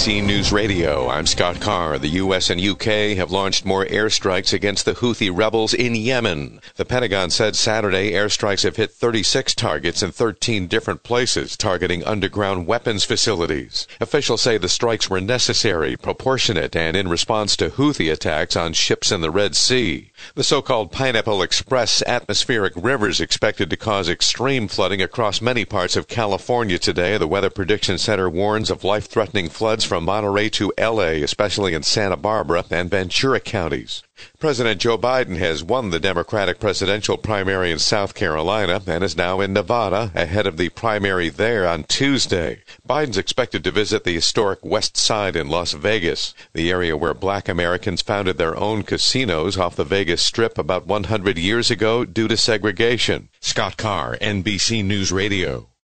NBC News Radio. I'm Scott Carr. The U.S. and U.K. have launched more airstrikes against the Houthi rebels in Yemen. The Pentagon said Saturday airstrikes have hit 36 targets in 13 different places, targeting underground weapons facilities. Officials say the strikes were necessary, proportionate, and in response to Houthi attacks on ships in the Red Sea. The so-called Pineapple Express atmospheric river is expected to cause extreme flooding across many parts of California today. The Weather Prediction Center warns of life-threatening floods from Monterey to LA, especially in Santa Barbara and Ventura counties. President Joe Biden has won the Democratic presidential primary in South Carolina and is now in Nevada ahead of the primary there on Tuesday. Biden's expected to visit the historic West Side in Las Vegas, the area where black Americans founded their own casinos off the Vegas Strip about 100 years ago due to segregation. Scott Carr, NBC News Radio.